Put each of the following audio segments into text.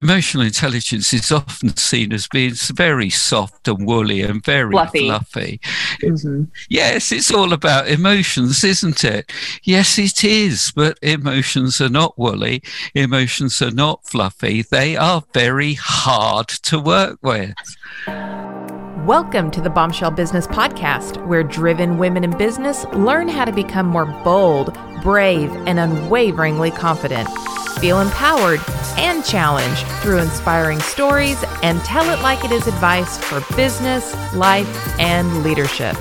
Emotional intelligence is often seen as being very soft and woolly and very fluffy. fluffy. Mm-hmm. Yes, it's all about emotions, isn't it? Yes, it is, but emotions are not woolly. Emotions are not fluffy. They are very hard to work with. Welcome to the Bombshell Business Podcast, where driven women in business learn how to become more bold, brave, and unwaveringly confident feel empowered and challenge through inspiring stories and tell it like it is advice for business, life, and leadership.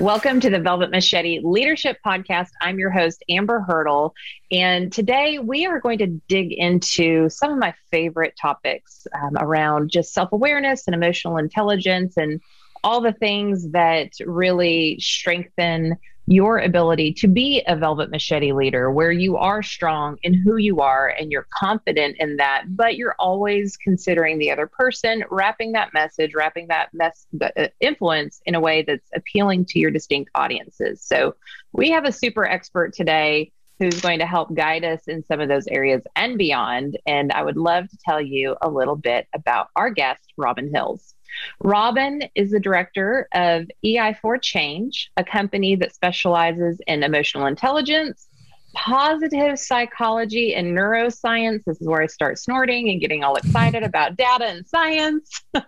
Welcome to the Velvet Machete Leadership Podcast. I'm your host, Amber Hurdle. And today we are going to dig into some of my favorite topics um, around just self awareness and emotional intelligence and all the things that really strengthen your ability to be a velvet machete leader where you are strong in who you are and you're confident in that but you're always considering the other person wrapping that message wrapping that mess uh, influence in a way that's appealing to your distinct audiences. So we have a super expert today who's going to help guide us in some of those areas and beyond. And i would love to tell you a little bit about our guest robin hills Robin is the director of EI4 Change, a company that specializes in emotional intelligence, positive psychology, and neuroscience. This is where I start snorting and getting all excited about data and science. and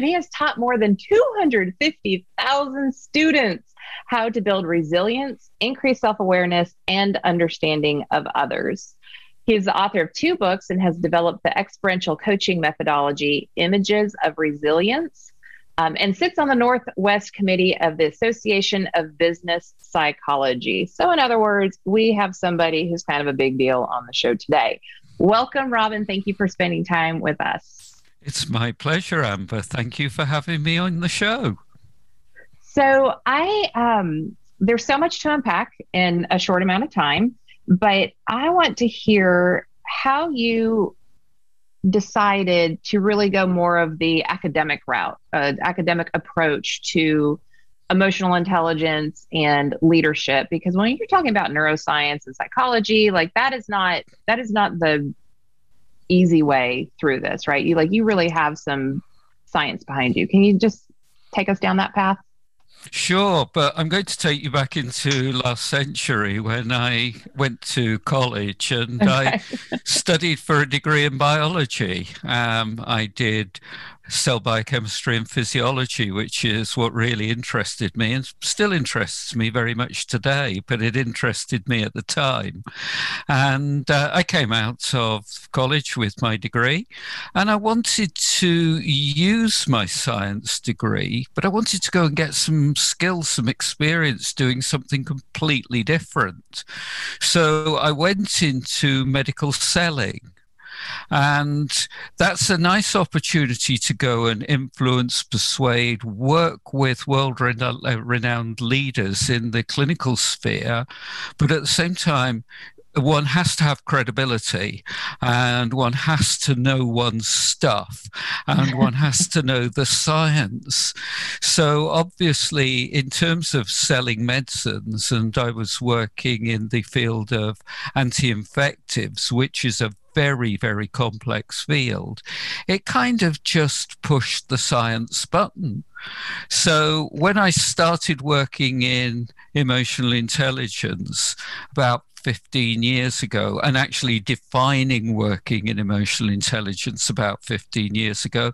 he has taught more than 250,000 students how to build resilience, increase self awareness, and understanding of others. He's the author of two books and has developed the experiential coaching methodology, Images of Resilience, um, and sits on the Northwest Committee of the Association of Business Psychology. So, in other words, we have somebody who's kind of a big deal on the show today. Welcome, Robin. Thank you for spending time with us. It's my pleasure, Amber. Thank you for having me on the show. So, I um, there's so much to unpack in a short amount of time. But I want to hear how you decided to really go more of the academic route, uh, academic approach to emotional intelligence and leadership. Because when you're talking about neuroscience and psychology like that is not that is not the easy way through this right? You like you really have some science behind you. Can you just take us down that path Sure, but I'm going to take you back into last century when I went to college and okay. I studied for a degree in biology. Um, I did cell biochemistry and physiology, which is what really interested me and still interests me very much today, but it interested me at the time. And uh, I came out of college with my degree and I wanted to use my science degree, but I wanted to go and get some skills, some experience doing something completely different. So I went into medical selling. And that's a nice opportunity to go and influence, persuade, work with world uh, renowned leaders in the clinical sphere. But at the same time, one has to have credibility and one has to know one's stuff and one has to know the science. So, obviously, in terms of selling medicines, and I was working in the field of anti infectives, which is a very, very complex field, it kind of just pushed the science button. So when I started working in emotional intelligence about 15 years ago and actually defining working in emotional intelligence about 15 years ago,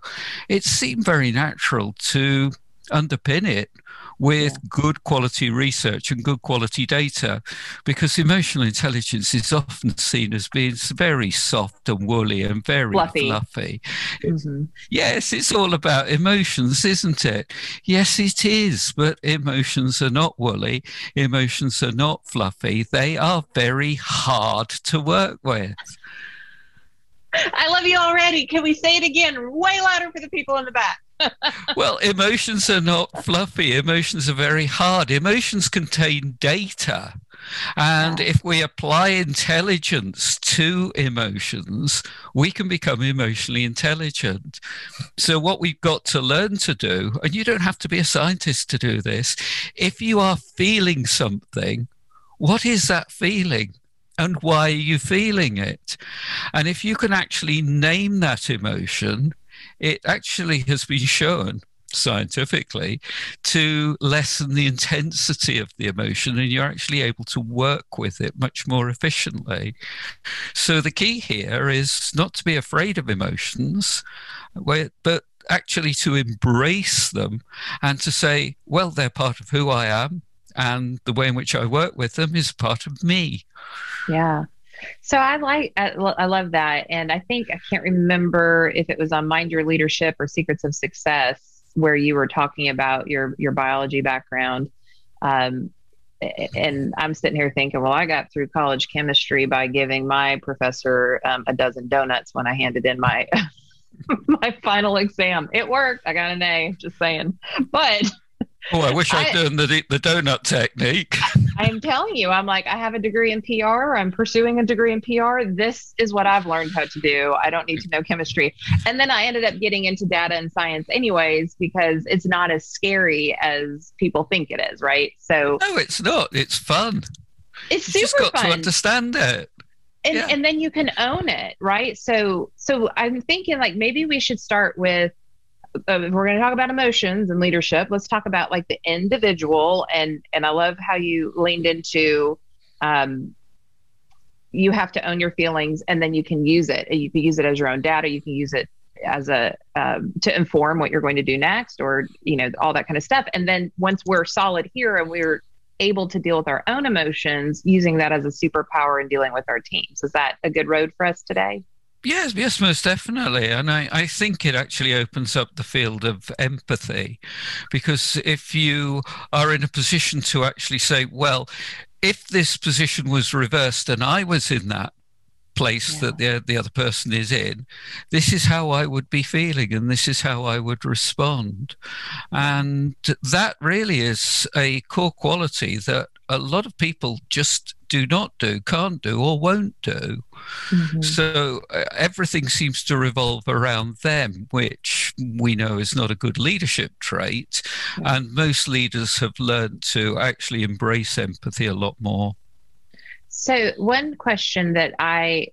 it seemed very natural to underpin it with yeah. good quality research and good quality data because emotional intelligence is often seen as being very soft and woolly and very fluffy. fluffy. Mm-hmm. Yes, it's all about emotions, isn't it? Yes, it is, but emotions are not woolly, emotions are not fluffy, they are very hard to work with. I I love you already. Can we say it again way louder for the people in the back? Well, emotions are not fluffy. Emotions are very hard. Emotions contain data. And if we apply intelligence to emotions, we can become emotionally intelligent. So, what we've got to learn to do, and you don't have to be a scientist to do this, if you are feeling something, what is that feeling? And why are you feeling it? And if you can actually name that emotion, it actually has been shown scientifically to lessen the intensity of the emotion and you're actually able to work with it much more efficiently. So the key here is not to be afraid of emotions but actually to embrace them and to say well they're part of who i am and the way in which i work with them is part of me. Yeah so I like, I love that. And I think I can't remember if it was on Mind Your Leadership or Secrets of Success where you were talking about your, your biology background. Um, and I'm sitting here thinking, well, I got through college chemistry by giving my professor um, a dozen donuts when I handed in my my final exam. It worked. I got an A. Just saying. But Oh, I wish I'd I, done the the donut technique. I'm telling you, I'm like, I have a degree in PR. I'm pursuing a degree in PR. This is what I've learned how to do. I don't need to know chemistry. And then I ended up getting into data and science, anyways, because it's not as scary as people think it is, right? So no, it's not. It's fun. It's you super just got fun. to understand it. And, yeah. and then you can own it, right? So so I'm thinking like maybe we should start with uh, if we're going to talk about emotions and leadership, let's talk about like the individual. And and I love how you leaned into, um, you have to own your feelings, and then you can use it. You can use it as your own data. You can use it as a um, to inform what you're going to do next, or you know all that kind of stuff. And then once we're solid here and we're able to deal with our own emotions, using that as a superpower in dealing with our teams. Is that a good road for us today? Yes, yes, most definitely. And I, I think it actually opens up the field of empathy because if you are in a position to actually say, well, if this position was reversed and I was in that place yeah. that the, the other person is in, this is how I would be feeling and this is how I would respond. And that really is a core quality that a lot of people just do not do, can't do, or won't do. Mm-hmm. So uh, everything seems to revolve around them, which we know is not a good leadership trait. Yeah. And most leaders have learned to actually embrace empathy a lot more. So, one question that I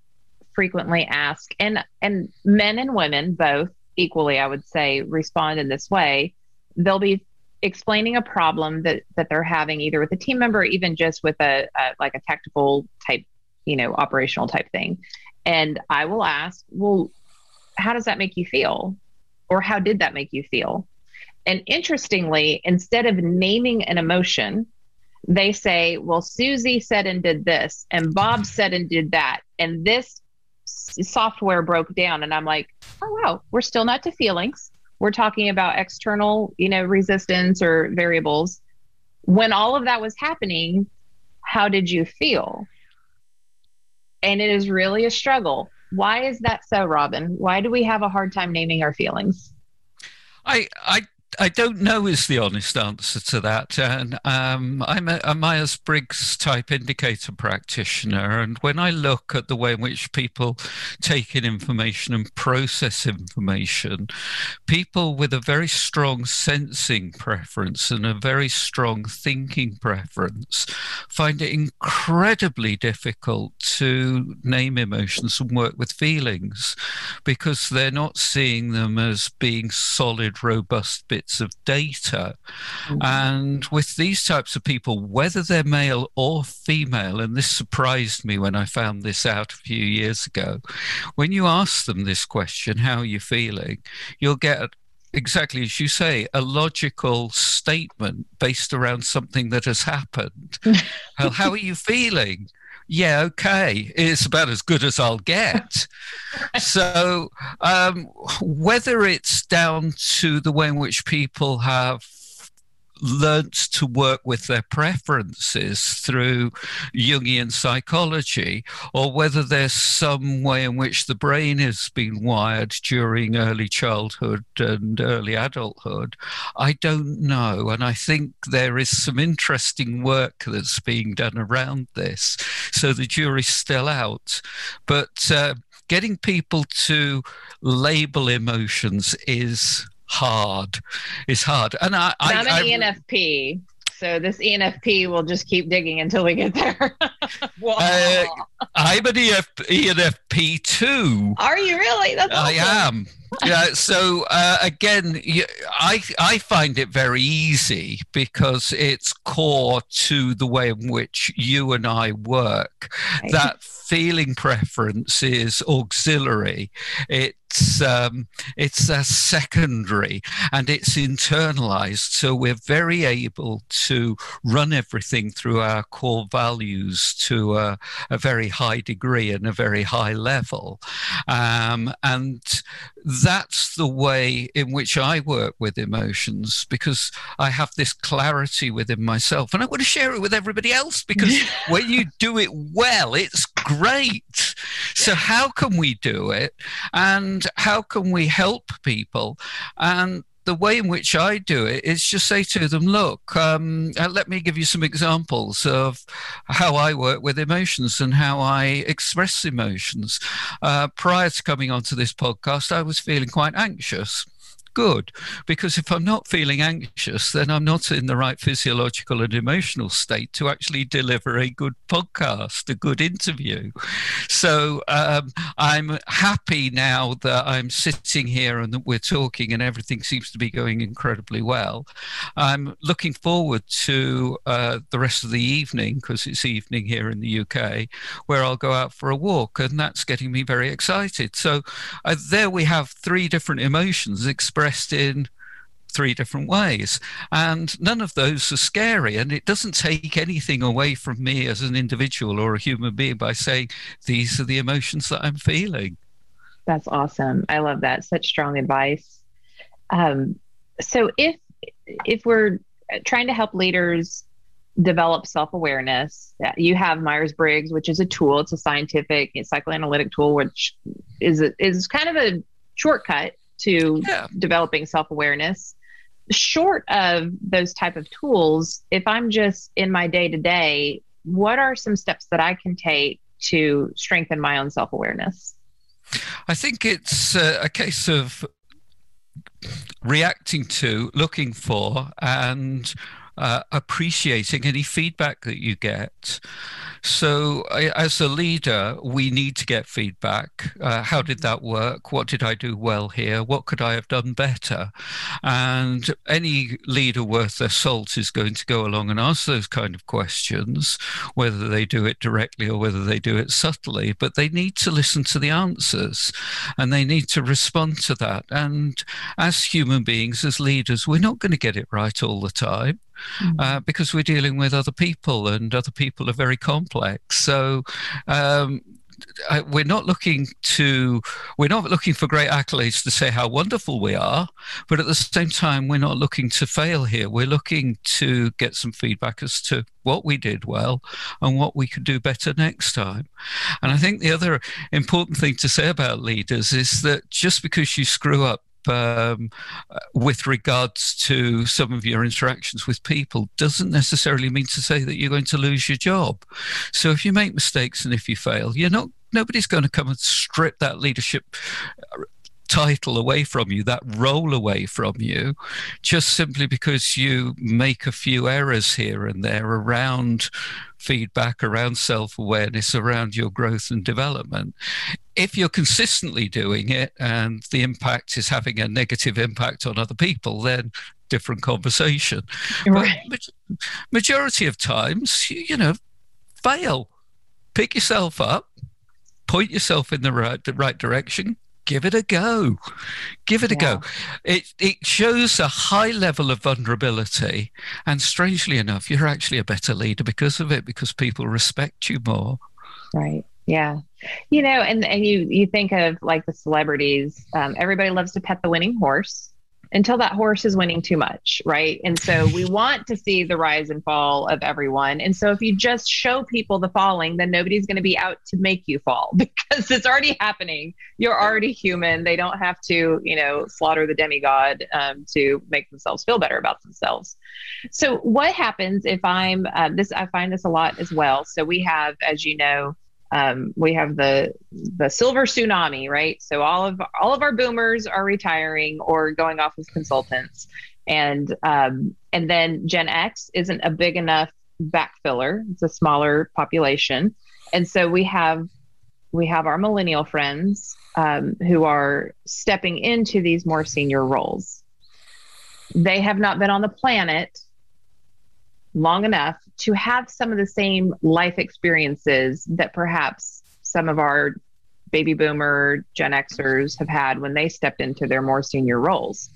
frequently ask, and, and men and women both equally, I would say, respond in this way. They'll be explaining a problem that that they're having either with a team member or even just with a, a like a tactical type you know operational type thing. And i will ask well how does that make you feel? Or how did that make you feel? And interestingly instead of naming an emotion they say well susie said and did this and bob said and did that and this software broke down. And i'm like oh wow we're still not to feelings we're talking about external, you know, resistance or variables. When all of that was happening, how did you feel? And it is really a struggle. Why is that so, Robin? Why do we have a hard time naming our feelings? I, I I don't know is the honest answer to that. And um, I'm a, a Myers Briggs type indicator practitioner. And when I look at the way in which people take in information and process information, people with a very strong sensing preference and a very strong thinking preference find it incredibly difficult to name emotions and work with feelings because they're not seeing them as being solid, robust bits of data. Mm-hmm. And with these types of people, whether they're male or female, and this surprised me when I found this out a few years ago, when you ask them this question, how are you feeling? You'll get exactly as you say, a logical statement based around something that has happened. well, how are you feeling? Yeah, okay, it's about as good as I'll get. so, um, whether it's down to the way in which people have learnt to work with their preferences through Jungian psychology, or whether there's some way in which the brain has been wired during early childhood and early adulthood, I don't know. And I think there is some interesting work that's being done around this. So the jury's still out. But uh, getting people to label emotions is hard. It's hard. And I, I'm an I, ENFP. So this ENFP will just keep digging until we get there. uh, I'm an EF, ENFP too. Are you really? That's awesome. I am. Yeah. So uh, again, I I find it very easy because it's core to the way in which you and I work. Right. That feeling preference is auxiliary. It it's um, it's a secondary and it's internalized. So we're very able to run everything through our core values to a, a very high degree and a very high level. Um, and that's the way in which I work with emotions because I have this clarity within myself and I want to share it with everybody else because when you do it well, it's great. So, how can we do it? And how can we help people? And the way in which I do it is just say to them, look, um, uh, let me give you some examples of how I work with emotions and how I express emotions. Uh, prior to coming onto this podcast, I was feeling quite anxious good because if I'm not feeling anxious, then I'm not in the right physiological and emotional state to actually deliver a good podcast, a good interview. So um, I'm happy now that I'm sitting here and that we're talking and everything seems to be going incredibly well. I'm looking forward to uh, the rest of the evening because it's evening here in the UK where I'll go out for a walk and that's getting me very excited. So uh, there we have three different emotions expressed expressed in three different ways. And none of those are scary. And it doesn't take anything away from me as an individual or a human being by saying, these are the emotions that I'm feeling. That's awesome. I love that. Such strong advice. Um, so if if we're trying to help leaders develop self-awareness you have myers-briggs which is a tool it's a scientific psychoanalytic tool which is is kind of a shortcut to yeah. developing self-awareness short of those type of tools if i'm just in my day to day what are some steps that i can take to strengthen my own self-awareness i think it's uh, a case of reacting to looking for and uh, appreciating any feedback that you get. So, as a leader, we need to get feedback. Uh, how did that work? What did I do well here? What could I have done better? And any leader worth their salt is going to go along and ask those kind of questions, whether they do it directly or whether they do it subtly. But they need to listen to the answers and they need to respond to that. And as human beings, as leaders, we're not going to get it right all the time mm. uh, because we're dealing with other people and other people are very complex. So, um, we're not looking to we're not looking for great accolades to say how wonderful we are but at the same time we're not looking to fail here we're looking to get some feedback as to what we did well and what we could do better next time and i think the other important thing to say about leaders is that just because you screw up um, with regards to some of your interactions with people doesn't necessarily mean to say that you're going to lose your job. So if you make mistakes and if you fail, you're not nobody's going to come and strip that leadership title away from you, that role away from you, just simply because you make a few errors here and there around feedback, around self awareness, around your growth and development. If you're consistently doing it and the impact is having a negative impact on other people, then different conversation. Right. But majority of times, you know, fail. Pick yourself up, point yourself in the right, the right direction, give it a go. Give it a go. It it shows a high level of vulnerability, and strangely enough, you're actually a better leader because of it, because people respect you more. Right. Yeah. You know, and and you you think of like the celebrities. Um, everybody loves to pet the winning horse. Until that horse is winning too much, right? And so we want to see the rise and fall of everyone. And so if you just show people the falling, then nobody's going to be out to make you fall because it's already happening. You're already human. They don't have to, you know, slaughter the demigod um, to make themselves feel better about themselves. So what happens if I'm um, this? I find this a lot as well. So we have, as you know, um, we have the the silver tsunami, right? So all of all of our boomers are retiring or going off as consultants, and um, and then Gen X isn't a big enough backfiller. It's a smaller population, and so we have we have our millennial friends um, who are stepping into these more senior roles. They have not been on the planet long enough to have some of the same life experiences that perhaps some of our baby boomer Gen Xers have had when they stepped into their more senior roles.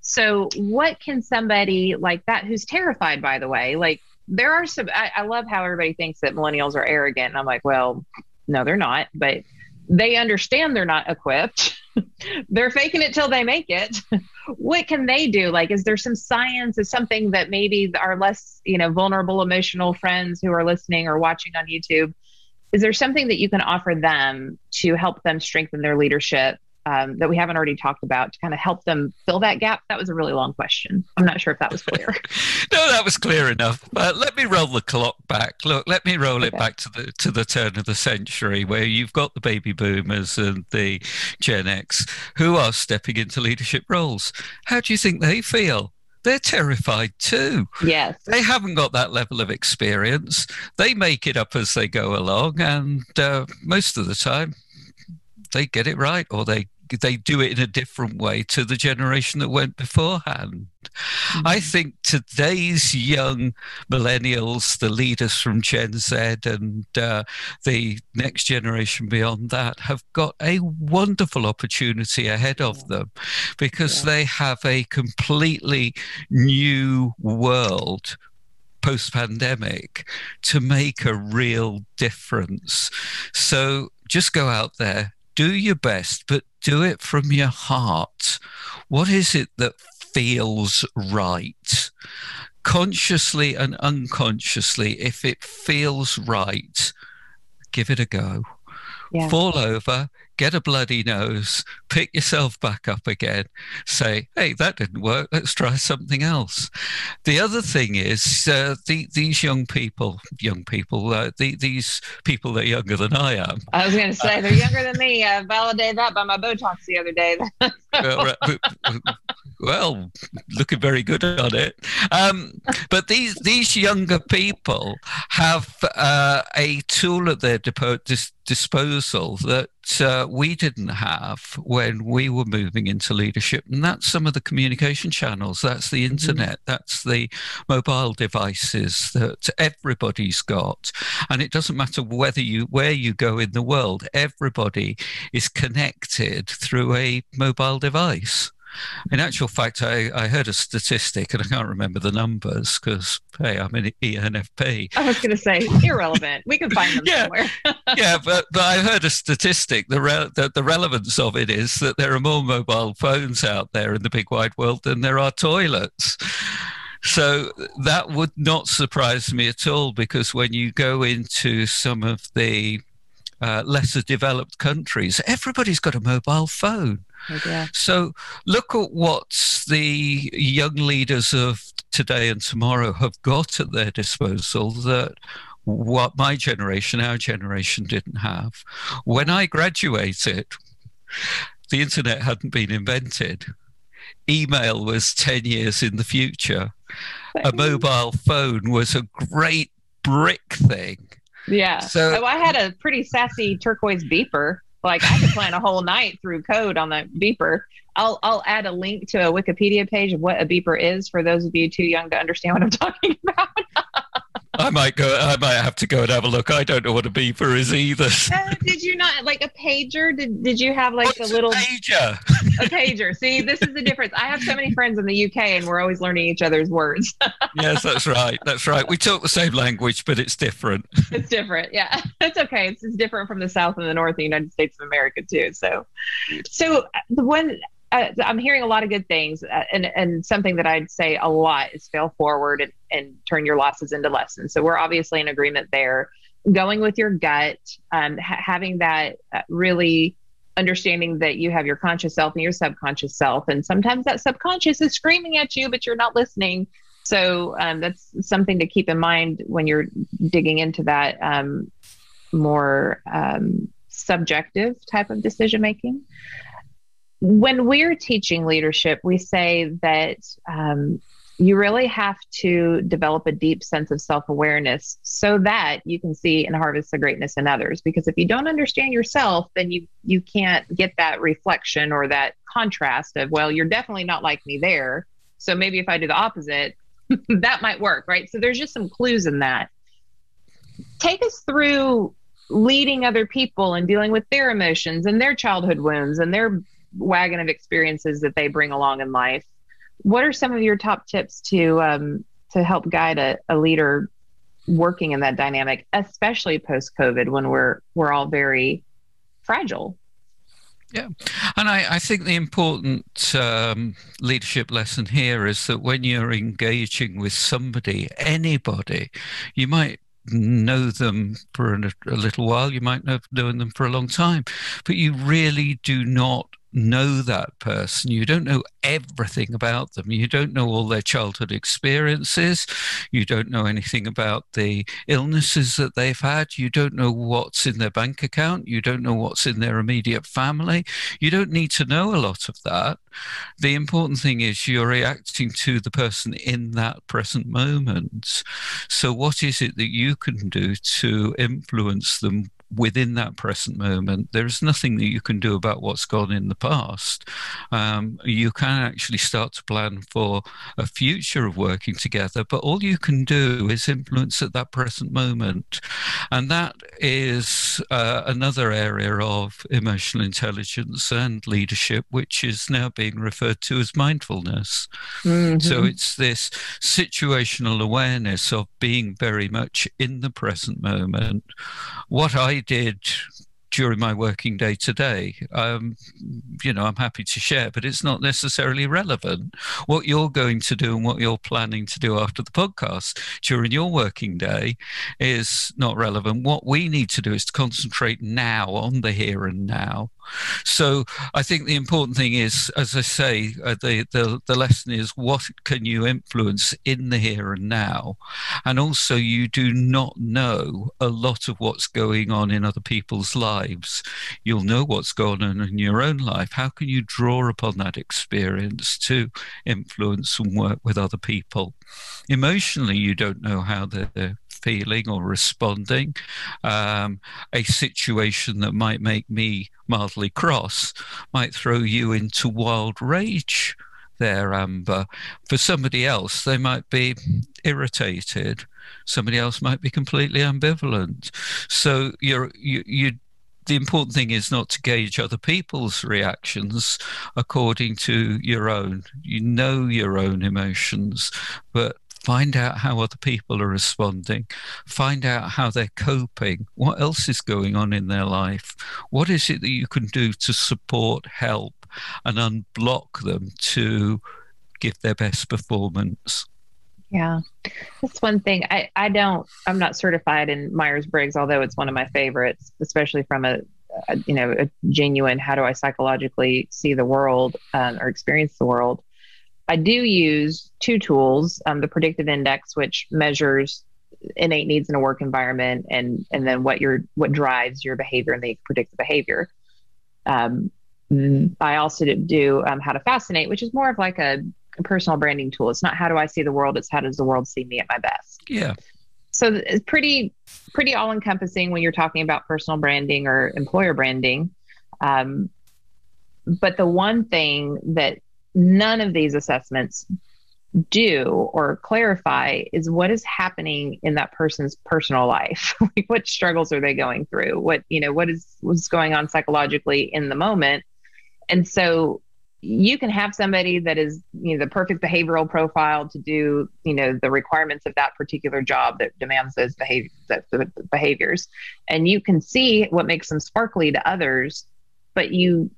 So, what can somebody like that who's terrified, by the way, like there are some, I, I love how everybody thinks that millennials are arrogant. And I'm like, well, no, they're not, but they understand they're not equipped. they're faking it till they make it. what can they do? Like, is there some science? Is something that maybe our less, you know, vulnerable, emotional friends who are listening or watching on YouTube? Is there something that you can offer them to help them strengthen their leadership um, that we haven't already talked about to kind of help them fill that gap? That was a really long question. I'm not sure if that was clear. no, that was clear enough. But let me roll the clock back. Look, let me roll okay. it back to the to the turn of the century, where you've got the baby boomers and the Gen X who are stepping into leadership roles. How do you think they feel? they're terrified too. Yes. They haven't got that level of experience. They make it up as they go along, and uh, most of the time, they get it right or they they do it in a different way to the generation that went beforehand. Mm-hmm. I think today's young millennials, the leaders from Gen Z and uh, the next generation beyond that, have got a wonderful opportunity ahead of them because yeah. they have a completely new world post pandemic to make a real difference. So just go out there, do your best, but do it from your heart. What is it that feels right? Consciously and unconsciously, if it feels right, give it a go. Yeah. Fall over, get a bloody nose, pick yourself back up again, say, hey, that didn't work, let's try something else. The other thing is uh, the, these young people, young people, uh, the, these people that are younger than I am. I was going to say, they're younger than me. I validated that by my Botox the other day. well, looking very good on it. Um, but these these younger people have uh, a tool at their disposal that uh, we didn't have when we were moving into leadership, and that's some of the communication channels. That's the mm-hmm. internet. Mm-hmm. That's the mobile devices that everybody's got, and it doesn't matter whether you where you go in the world. Everybody is connected through a mobile device. In actual fact, I, I heard a statistic, and I can't remember the numbers because, hey, I'm in ENFP. I was going to say irrelevant. We can find them yeah, somewhere. yeah, but, but I heard a statistic. The, re- the, the relevance of it is that there are more mobile phones out there in the big wide world than there are toilets. So that would not surprise me at all because when you go into some of the uh, lesser developed countries, everybody's got a mobile phone. Oh, so look at what the young leaders of today and tomorrow have got at their disposal that what my generation, our generation didn't have. When I graduated, the internet hadn't been invented. Email was 10 years in the future. A mobile phone was a great brick thing. Yeah. So oh, I had a pretty sassy turquoise beeper like I could plan a whole night through code on the beeper. I'll I'll add a link to a Wikipedia page of what a beeper is for those of you too young to understand what I'm talking about. I might go. I might have to go and have a look. I don't know what a beeper is either. Uh, did you not like a pager? Did Did you have like What's a little a pager? a pager. See, this is the difference. I have so many friends in the UK, and we're always learning each other's words. yes, that's right. That's right. We talk the same language, but it's different. It's different. Yeah, it's okay. It's, it's different from the South and the North of the United States of America too. So, so the one uh, I'm hearing a lot of good things, uh, and and something that I'd say a lot is fail forward and, and turn your losses into lessons. So we're obviously in agreement there. Going with your gut, um, ha- having that uh, really understanding that you have your conscious self and your subconscious self, and sometimes that subconscious is screaming at you, but you're not listening. So um, that's something to keep in mind when you're digging into that um, more um, subjective type of decision making when we're teaching leadership, we say that um, you really have to develop a deep sense of self awareness so that you can see and harvest the greatness in others. Because if you don't understand yourself, then you you can't get that reflection or that contrast of well, you're definitely not like me there. So maybe if I do the opposite, that might work, right? So there's just some clues in that. Take us through leading other people and dealing with their emotions and their childhood wounds and their wagon of experiences that they bring along in life. What are some of your top tips to um, to help guide a, a leader working in that dynamic, especially post COVID when we're we're all very fragile? Yeah, and I, I think the important um, leadership lesson here is that when you're engaging with somebody, anybody, you might know them for a, a little while, you might have known them for a long time, but you really do not know that person. You don't know everything about them. You don't know all their childhood experiences. You don't know anything about the illnesses that they've had. You don't know what's in their bank account. You don't know what's in their immediate family. You don't need to know a lot of that. The important thing is you're reacting to the person in that present moment. So, what is it that you can do to influence them within that present moment. There's nothing that you can do about what's gone in the past. Um, you can actually start to plan for a future of working together, but all you can do is influence at that present moment. And that is uh, another area of emotional intelligence and leadership, which is now being referred to as mindfulness. Mm-hmm. So it's this situational awareness of being very much in the present moment. What I did during my working day today, um, you know, I'm happy to share, but it's not necessarily relevant. What you're going to do and what you're planning to do after the podcast during your working day is not relevant. What we need to do is to concentrate now on the here and now so I think the important thing is, as I say, uh, the, the, the lesson is what can you influence in the here and now? And also, you do not know a lot of what's going on in other people's lives. You'll know what's going on in your own life. How can you draw upon that experience to influence and work with other people? Emotionally, you don't know how they're feeling or responding. Um, a situation that might make me mildly cross might throw you into wild rage there, Amber. For somebody else, they might be irritated. Somebody else might be completely ambivalent. So you're you you the important thing is not to gauge other people's reactions according to your own. You know your own emotions, but find out how other people are responding, find out how they're coping, what else is going on in their life, what is it that you can do to support, help, and unblock them to give their best performance. Yeah, that's one thing. I, I don't, I'm not certified in Myers Briggs, although it's one of my favorites, especially from a, a you know, a genuine how do I psychologically see the world um, or experience the world. I do use two tools um, the predictive index, which measures innate needs in a work environment and and then what your what drives your behavior and they predict the predictive behavior. Um, i also do um, how to fascinate which is more of like a, a, personal branding tool. It's not how do i see the world it's how does the world see me at my best. Yeah. So it's pretty pretty all encompassing when you're talking about personal branding or employer branding. Um, but the one thing that none of these assessments do or clarify is what is happening in that person's personal life. What struggles are they going through? What you know what is what's going on psychologically in the moment? And so you can have somebody that is you know the perfect behavioral profile to do you know the requirements of that particular job that demands those behaviors the behaviors. And you can see what makes them sparkly to others but you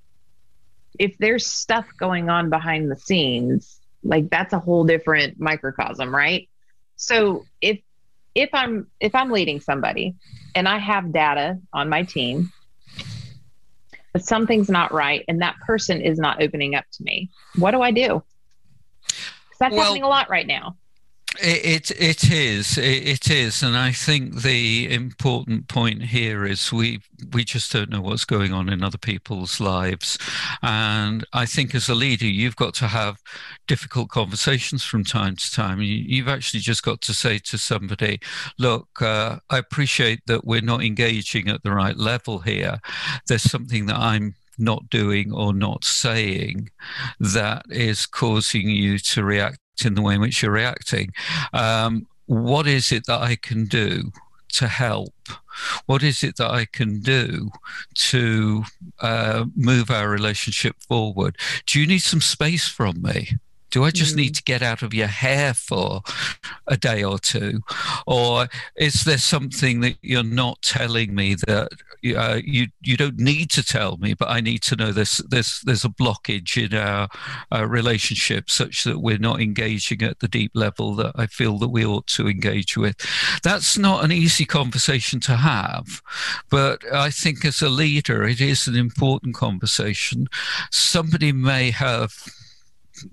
if there's stuff going on behind the scenes, like that's a whole different microcosm, right? So if if I'm if I'm leading somebody and I have data on my team, but something's not right and that person is not opening up to me, what do I do? That's well, happening a lot right now. It, it, is it, it is, and I think the important point here is we we just don't know what's going on in other people's lives, and I think as a leader you've got to have difficult conversations from time to time. You, have actually just got to say to somebody, "Look, uh, I appreciate that we're not engaging at the right level here. There's something that I'm not doing or not saying that is causing you to react in the way in which you're reacting. Um, what is it that I can do to help? What is it that I can do to uh, move our relationship forward? Do you need some space from me? Do I just mm. need to get out of your hair for a day or two? Or is there something that you're not telling me that uh, you you don't need to tell me, but I need to know there's there's there's a blockage in our, our relationship such that we're not engaging at the deep level that I feel that we ought to engage with. That's not an easy conversation to have, but I think as a leader, it is an important conversation. Somebody may have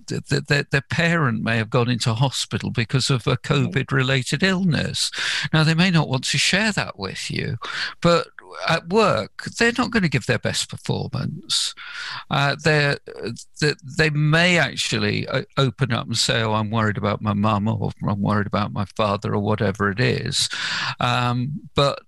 their, their parent may have gone into hospital because of a COVID related illness. Now, they may not want to share that with you, but at work, they're not going to give their best performance. Uh, they they may actually uh, open up and say, "Oh, I'm worried about my mum, or I'm worried about my father, or whatever it is." Um, but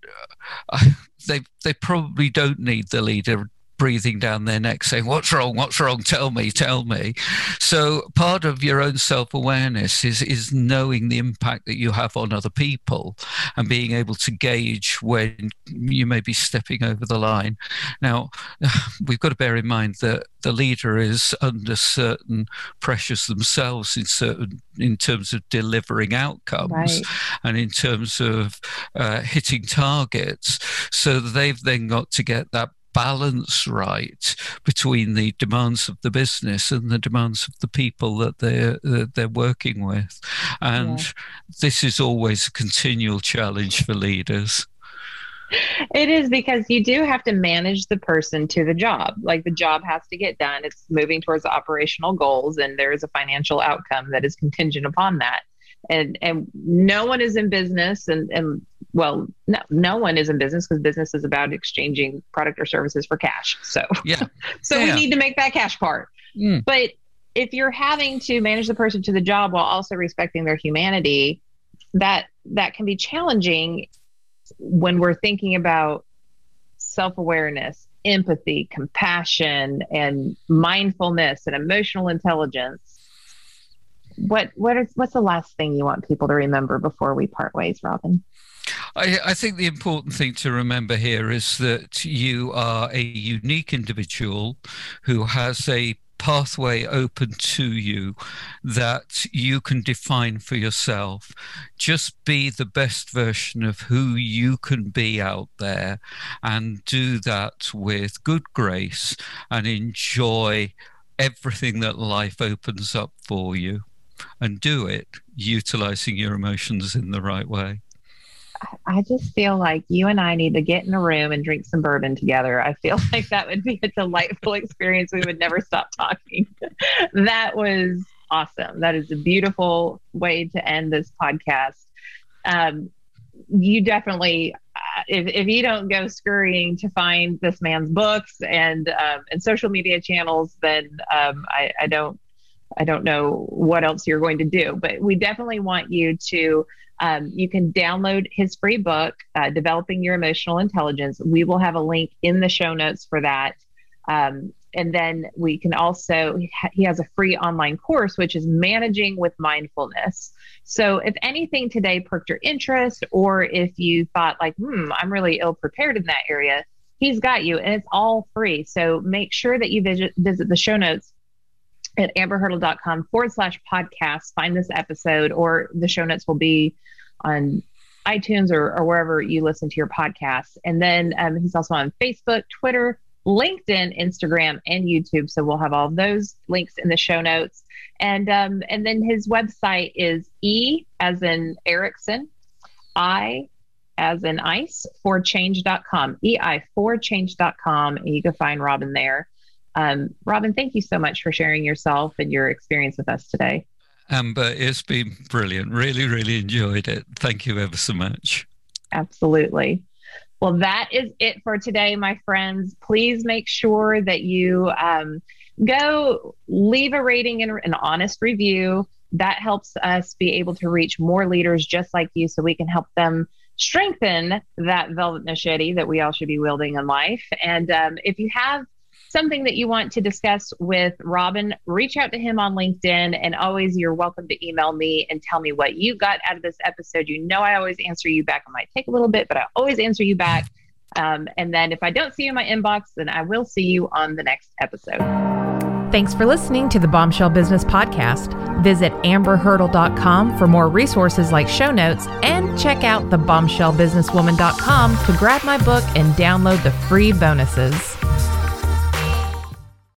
uh, they they probably don't need the leader breathing down their neck saying, What's wrong? What's wrong? Tell me, tell me. So part of your own self awareness is, is knowing the impact that you have on other people and being able to gauge when you may be stepping over the line. Now, we've got to bear in mind that the leader is under certain pressures themselves in certain in terms of delivering outcomes right. and in terms of uh, hitting targets so they've then got to get that balance right between the demands of the business and the demands of the people that they're they're working with and yeah. this is always a continual challenge for leaders it is because you do have to manage the person to the job. Like the job has to get done. It's moving towards operational goals, and there is a financial outcome that is contingent upon that and and no one is in business and and well no no one is in business because business is about exchanging product or services for cash so yeah so yeah. we need to make that cash part mm. but if you're having to manage the person to the job while also respecting their humanity that that can be challenging when we're thinking about self-awareness empathy compassion and mindfulness and emotional intelligence what what is what's the last thing you want people to remember before we part ways, Robin? I, I, think the important thing to remember here is that you are a unique individual who has a pathway open to you that you can define for yourself. Just be the best version of who you can be out there and do that with good grace and enjoy everything that life opens up for you and do it utilizing your emotions in the right way. I just feel like you and I need to get in a room and drink some bourbon together. I feel like that would be a delightful experience. We would never stop talking. that was awesome. That is a beautiful way to end this podcast. Um, you definitely, uh, if, if you don't go scurrying to find this man's books and um, and social media channels, then um, I, I don't I don't know what else you're going to do, but we definitely want you to. Um, you can download his free book, uh, Developing Your Emotional Intelligence. We will have a link in the show notes for that. Um, and then we can also, he has a free online course, which is Managing with Mindfulness. So if anything today perked your interest, or if you thought, like, hmm, I'm really ill prepared in that area, he's got you and it's all free. So make sure that you visit, visit the show notes at amberhurdle.com forward slash podcast. Find this episode, or the show notes will be on iTunes or, or wherever you listen to your podcasts. And then um, he's also on Facebook, Twitter, LinkedIn, Instagram, and YouTube. So we'll have all those links in the show notes. And um, and then his website is E as in Erickson, I as in ice for change.com, EI for change.com. And you can find Robin there. Um, Robin, thank you so much for sharing yourself and your experience with us today. Amber, it's been brilliant. Really, really enjoyed it. Thank you ever so much. Absolutely. Well, that is it for today, my friends. Please make sure that you um, go leave a rating and an honest review. That helps us be able to reach more leaders just like you so we can help them strengthen that velvet machete that we all should be wielding in life. And um, if you have something that you want to discuss with Robin, reach out to him on LinkedIn. And always, you're welcome to email me and tell me what you got out of this episode. You know, I always answer you back. It might take a little bit, but I always answer you back. Um, and then if I don't see you in my inbox, then I will see you on the next episode. Thanks for listening to the Bombshell Business Podcast. Visit amberhurdle.com for more resources like show notes and check out the bombshellbusinesswoman.com to grab my book and download the free bonuses.